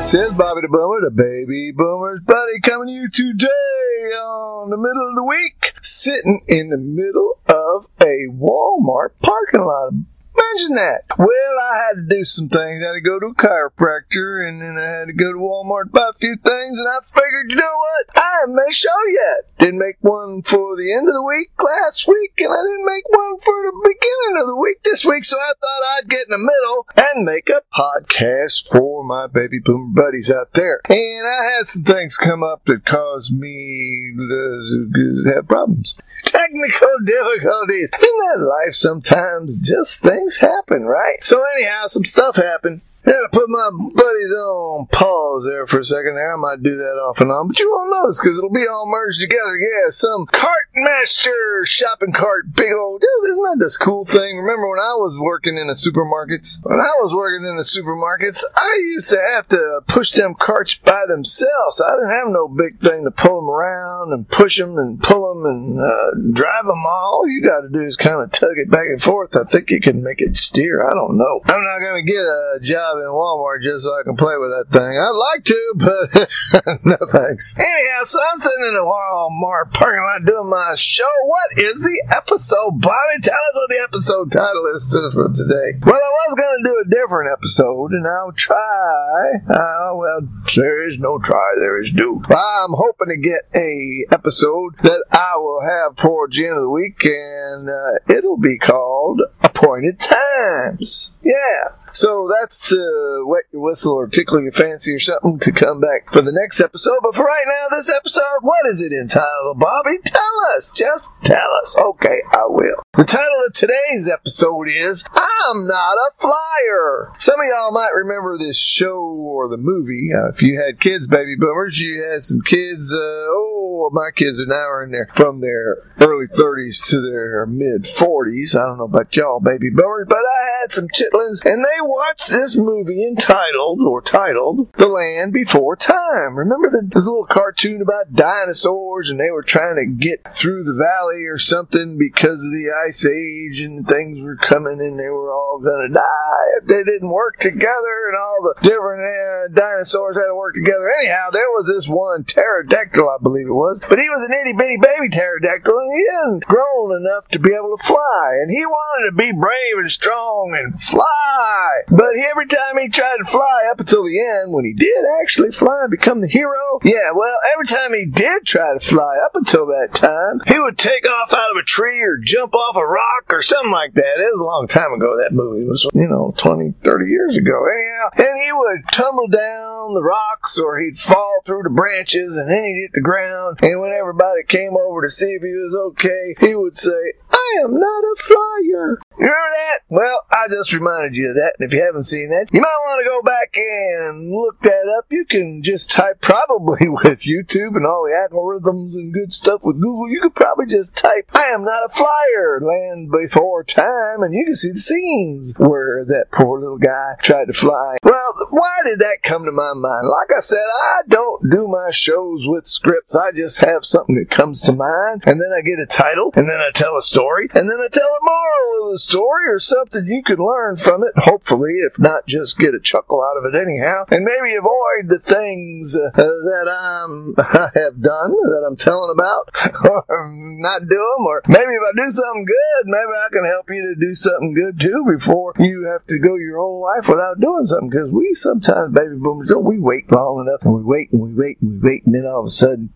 This is Bobby the Boomer, the baby boomer's buddy, coming to you today on the middle of the week, sitting in the middle of a Walmart parking lot. Imagine that. Well, I had to do some things. I had to go to a chiropractor, and then I had to go to Walmart to buy a few things, and I figured, you know what? I haven't made a show yet. Didn't make one for the end of the week last week, and I didn't make one for the beginning of the week this week, so I thought I'd get in the middle and make a podcast for my baby boomer buddies out there. And I had some things come up that caused me to have problems. Technical difficulties. In that life, sometimes just things happen, right? So anyhow, some stuff happened. Had to put my buddies on pause there for a second there. I might do that off and on, but you won't notice because it'll be all merged together. Yeah, some cart master shopping cart, big old. Isn't that this cool thing? Remember when I was working in the supermarkets? When I was working in the supermarkets, I used to have to push them carts by themselves. I didn't have no big thing to pull them around and push them and pull them and uh, drive them. All you got to do is kind of tug it back and forth. I think you can make it steer. I don't know. I'm not going to get a job in Walmart just so I can play with that thing. I'd like to, but no thanks. Anyhow, so I'm sitting in a Walmart parking lot doing my show. What is the episode, Bobby? Tell us what the episode title is for today. Well, I was going to do a different episode, and I'll try. Uh, well, there is no try, there is do. I'm hoping to get a episode that I will have towards the end of the week, and uh, it'll be called Appointed Times. Yeah. So that's to wet your whistle or tickle your fancy or something to come back for the next episode. But for right now, this episode, what is it entitled, Bobby? Tell us. Just tell us. Okay, I will. The title of today's episode is I'm Not a Flyer. Some of y'all might remember this show or the movie. Uh, if you had kids, baby boomers, you had some kids, uh, oh, my kids are now in there from their early 30s to their mid 40s. I don't know about y'all, baby boomers, but I had some chitlins and they watched this movie entitled or titled The Land Before Time. Remember the, this little cartoon about dinosaurs and they were trying to get through the valley or something because of the ice age and things were coming and they were all gonna die if they didn't work together and all the different uh, dinosaurs had to work together. Anyhow, there was this one pterodactyl, I believe it was, but he was an itty bitty baby pterodactyl and he hadn't grown enough to be able to fly and he wanted to be brave and strong and fly. But every time he tried to fly up until the end, when he did actually fly and become the hero, yeah, well, every time he did try to fly up until that time, he would take off out of a tree or jump off a rock or something like that. It was a long time ago. That movie was, you know, 20, 30 years ago. Yeah. And he would tumble down the rocks or he'd fall through the branches and then he'd hit the ground. And when everybody came over to see if he was okay, he would say, I am not a flyer. You remember that? Well, I just reminded you of that. And if you haven't seen that, you might want to go back and look that up. You can just type probably with YouTube and all the algorithms and good stuff with Google. You could probably just type, I am not a flyer, land before time, and you can see the scenes where that poor little guy tried to fly. Well, why did that come to my mind? Like I said, I don't do my shows with scripts. I just have something that comes to mind, and then I get a title, and then I tell a story, and then I tell a moral of the story or something you can learn from it, hopefully, if not just get a chuckle out of it anyhow, and maybe avoid the things uh, that I'm, I have done, that I'm telling about, or not do them, or maybe if I do something good, maybe I can help you to do something good too before you have to go your whole life without doing something, because we sometimes, baby boomers, don't we wait long enough, and we wait and we wait and we wait, and then all of a sudden,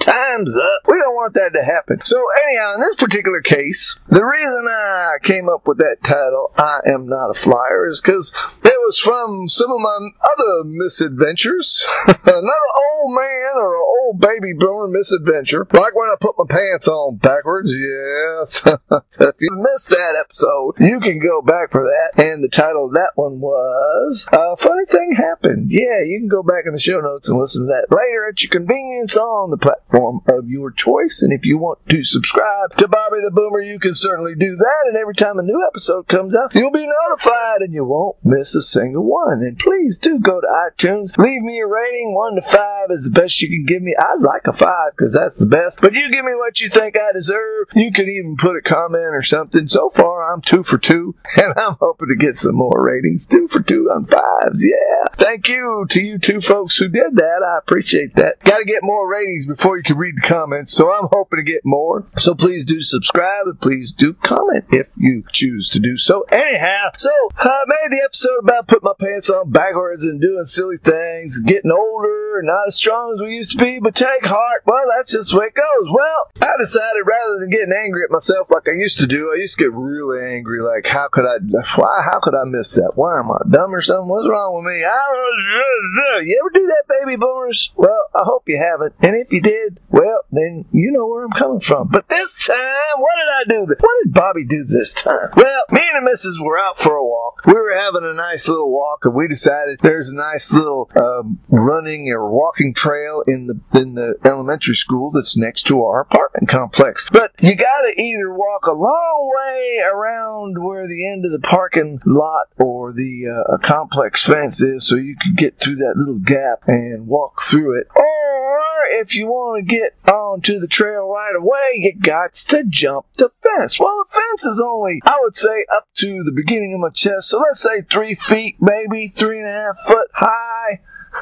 time's up. We don't want that to happen. So anyhow, in this particular case, the reason I came up with that title, I am not a flyer, is because was from some of my other misadventures. Uh, Another old man or an old baby boomer misadventure. Like when I put my pants on backwards. Yes. if you missed that episode, you can go back for that. And the title of that one was A Funny Thing Happened. Yeah, you can go back in the show notes and listen to that later at your convenience on the platform of your choice. And if you want to subscribe to Bobby the Boomer, you can certainly do that. And every time a new episode comes out, you'll be notified and you won't miss a single one. And please do go to iTunes, leave me a rating. One to five is the best you can give me. I'd like a five because that's the best. But you give me what you think I deserve. You can even put a comment or something. So far, I'm two for two, and I'm hoping to get some more ratings. Two for two on fives. Yeah. Thank you to you two folks who did that. I appreciate that. Got to get more ratings before you can read the comments. So I'm hoping to get more. So please do subscribe and please do comment if you choose to do so. Anyhow, so I made the episode about putting my pants on backwards and doing silly things, getting older, not as strong as we used to be, but take heart. Well, that's just the way it goes. Well, I decided rather than getting angry at myself like I used to do, I used to get really angry. Like, how could I, why, how could I miss that? Why am I dumb or something? What's wrong with me? I don't, you ever do that, baby boomers? Well, I hope you haven't. And if you did, well, then you know where I'm coming from. But this time, what did I do? What did Bobby do this time? Well, me and the missus were out for a walk. We were having a nice little walk, and we decided there's a nice little um, running or walking trail in the in the elementary school that's next to our apartment complex. But you got to either walk a long way around where the end of the parking lot or the uh, complex fence is, so you can get through that little gap and walk through it, or if you want to get onto the trail right away, you got to jump the fence. Well, the fence is only, I would say, up to the beginning of my chest. So let's say three feet, maybe three and a half foot high.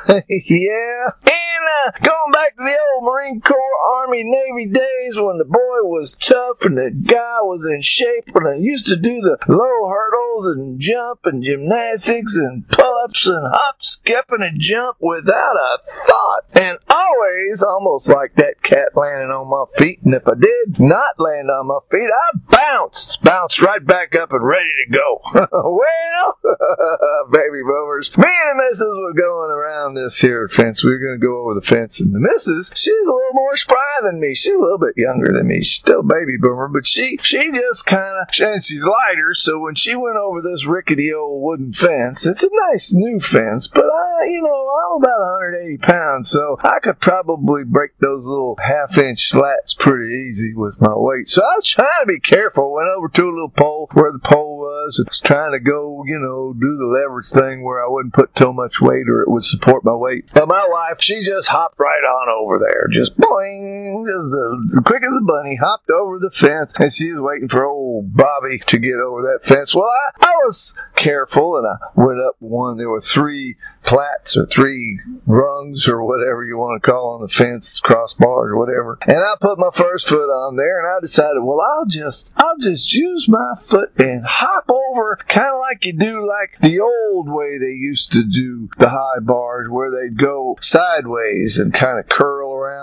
yeah. And uh, going back to the old Marine Corps, Army, Navy days when the boy was tough and the guy was in shape and I used to do the low hurdles and jump and gymnastics and pull-ups and hop, skipping and jump without a thought. And always almost like that cat landing on my feet. And if I did not land on my feet, I bounced, bounced right back up and ready to go. well, baby boomers, me and the missus were going around this here fence. We were going to go over the fence, and the missus, she's a little more spry than me. She's a little bit younger than me. She's still a baby boomer, but she she just kind of and she's lighter. So when she went over this rickety old wooden fence, it's a nice new fence, but I, you know, I'm about 180 pounds, so I could probably break those little half inch slats pretty easy with my weight. So I was trying to be careful. Went over to a little pole where the pole was. It's trying to go, you know, do the leverage thing where I wouldn't put too much weight or it would support my weight. But my wife, she just hopped right on over there. Just boing, just the, quick as a bunny, hopped over the fence and she was waiting for old Bobby to get over that fence. Well, I, I was careful and I went up one. There were three plats or three rungs or whatever you want to call on the fence, crossbars or whatever. And I put my first foot on there and I decided, well, I'll just, I'll just use my foot and hop over kind of like you do like the old way they used to do the high bars where they'd go sideways and kind of curl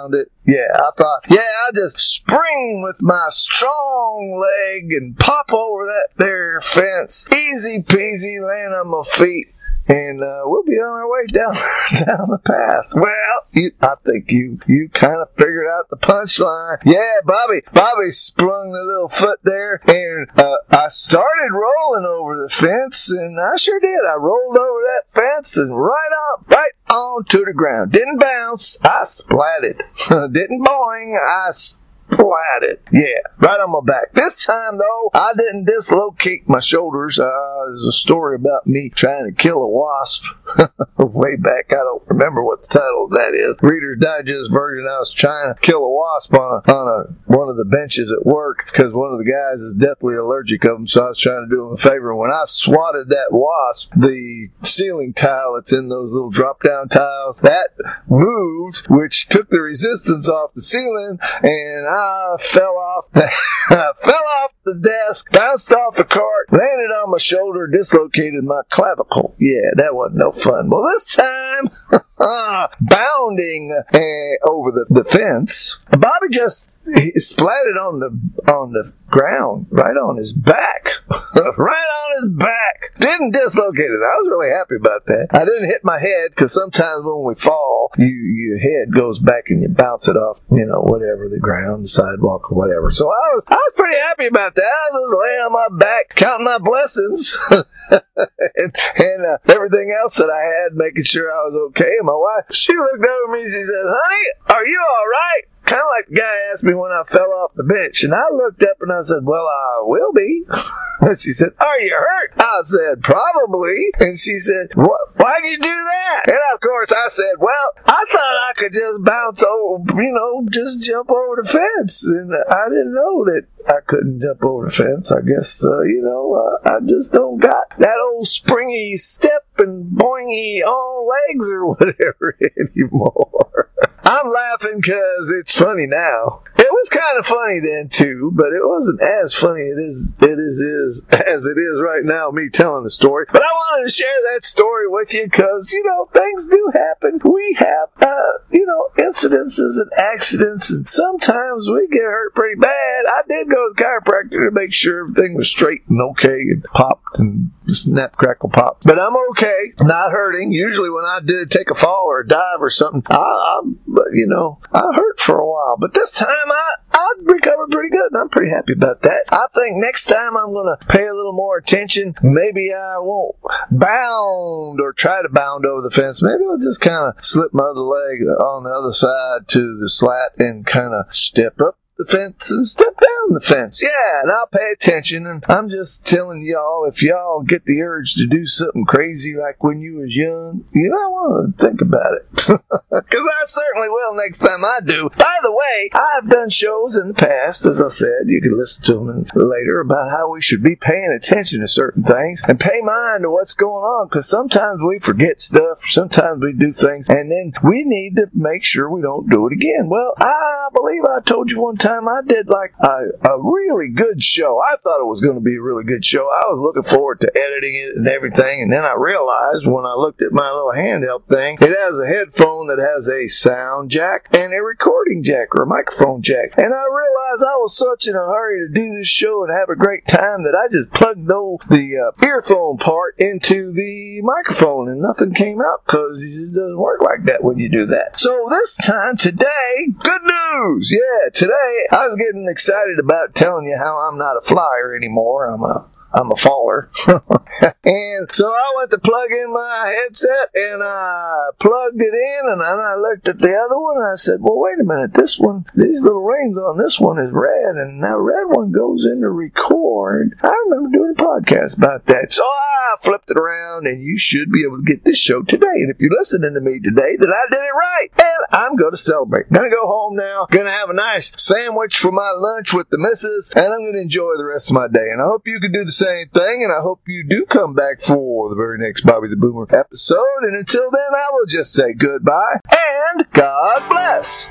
around it. Yeah, I thought, yeah, I'll just spring with my strong leg and pop over that there fence. Easy peasy, land on my feet and uh, we'll be on our way down down the path. Well, you, I think you you kind of figured out the punchline. Yeah, Bobby, Bobby sprung the little foot there, and uh, I started rolling over the fence, and I sure did. I rolled over that fence and right on, onto the ground. Didn't bounce. I splatted. Didn't boing. I splatted. Yeah, right on my back. This time though, I didn't dislocate my shoulders. Uh, there's a story about me trying to kill a wasp way back. I don't remember what the title of that is. Reader's Digest version. I was trying to kill a wasp on a, on a one of the benches at work because one of the guys is deathly allergic of them. So I was trying to do him a favor. And when I swatted that wasp, the ceiling tile that's in those little drop down tiles that moved, which took the resistance off the ceiling, and I fell off the fell off the desk, bounced off the cart, landed on my shoulder, dislocated my clavicle. Yeah, that wasn't no fun. Well, this time, bounding uh, over the, the fence, Bobby just splatted on the on the ground, right on his back, right on his back. Didn't dislocate it. I was really happy about that. I didn't hit my head because sometimes when we fall, you your head goes back and you bounce it off, you know, whatever the ground, the sidewalk, or whatever. So I was I was pretty happy about that. I was just laying on my back, counting my blessings, and, and uh, everything else that I had, making sure I was okay. And my wife, she looked over me. She said, "Honey, are you all right?" kind of like the guy asked me when I fell off the bench, and I looked up and I said, "Well, I will be." And she said, "Are you hurt?" I said, "Probably." And she said, "What? Why'd you do that?" And of course, I said, "Well, I thought I could just bounce over, you know, just jump over the fence, and I didn't know that I couldn't jump over the fence. I guess, uh, you know, uh, I just don't got that old springy step and boingy all legs or whatever anymore." I'm laughing because it's funny now. It was kind of funny then too, but it wasn't as funny it is it is, is as it is right now. Me telling the story, but I wanted to share that story with you because you know things do happen. We have uh, you know incidences and accidents, and sometimes we get hurt pretty bad. I did go to the chiropractor to make sure everything was straight and okay, and popped and snap crackle pop. But I'm okay, not hurting. Usually when I did take a fall or a dive or something, I, I you know I hurt for a while. But this time I I recovered pretty good, and I'm pretty happy about that. I think next time I'm going to pay a little more attention. Maybe I won't bound or try to bound over the fence. Maybe I'll just kind of slip my other leg on the other side to the slat and kind of step up the fence and step down the fence. Yeah, and I'll pay attention. And I'm just telling y'all, if y'all get the urge to do something crazy like when you was young, you might want to think about it. Because I certainly will next time I do. By the way, I've done shows in the past, as I said, you can listen to them later, about how we should be paying attention to certain things and pay mind to what's going on. Because sometimes we forget stuff, sometimes we do things, and then we need to make sure we don't do it again. Well, I believe I told you one time I did like a, a really good show. I thought it was going to be a really good show. I was looking forward to editing it and everything. And then I realized when I looked at my little handheld thing, it has a headphone that has a sound jack and a recording jack or a microphone jack. And I realized I was such in a hurry to do this show and have a great time that I just plugged the, the uh, earphone part into the microphone and nothing came out because it doesn't work like that when you do that. So this time today, good news. Yeah, today I was getting excited about telling you how I'm not a flyer anymore. I'm a I'm a faller. and so I went to plug in my headset and I plugged it in and then I looked at the other one and I said, well, wait a minute. This one, these little rings on this one is red and that red one goes into record. I remember doing a podcast about that. So I flipped it around and you should be able to get this show today. And if you're listening to me today, then I did it right. And I'm going to celebrate. Gonna go home now. Gonna have a nice sandwich for my lunch with the missus and I'm gonna enjoy the rest of my day. And I hope you can do the same same thing, and I hope you do come back for the very next Bobby the Boomer episode. And until then, I will just say goodbye and God bless.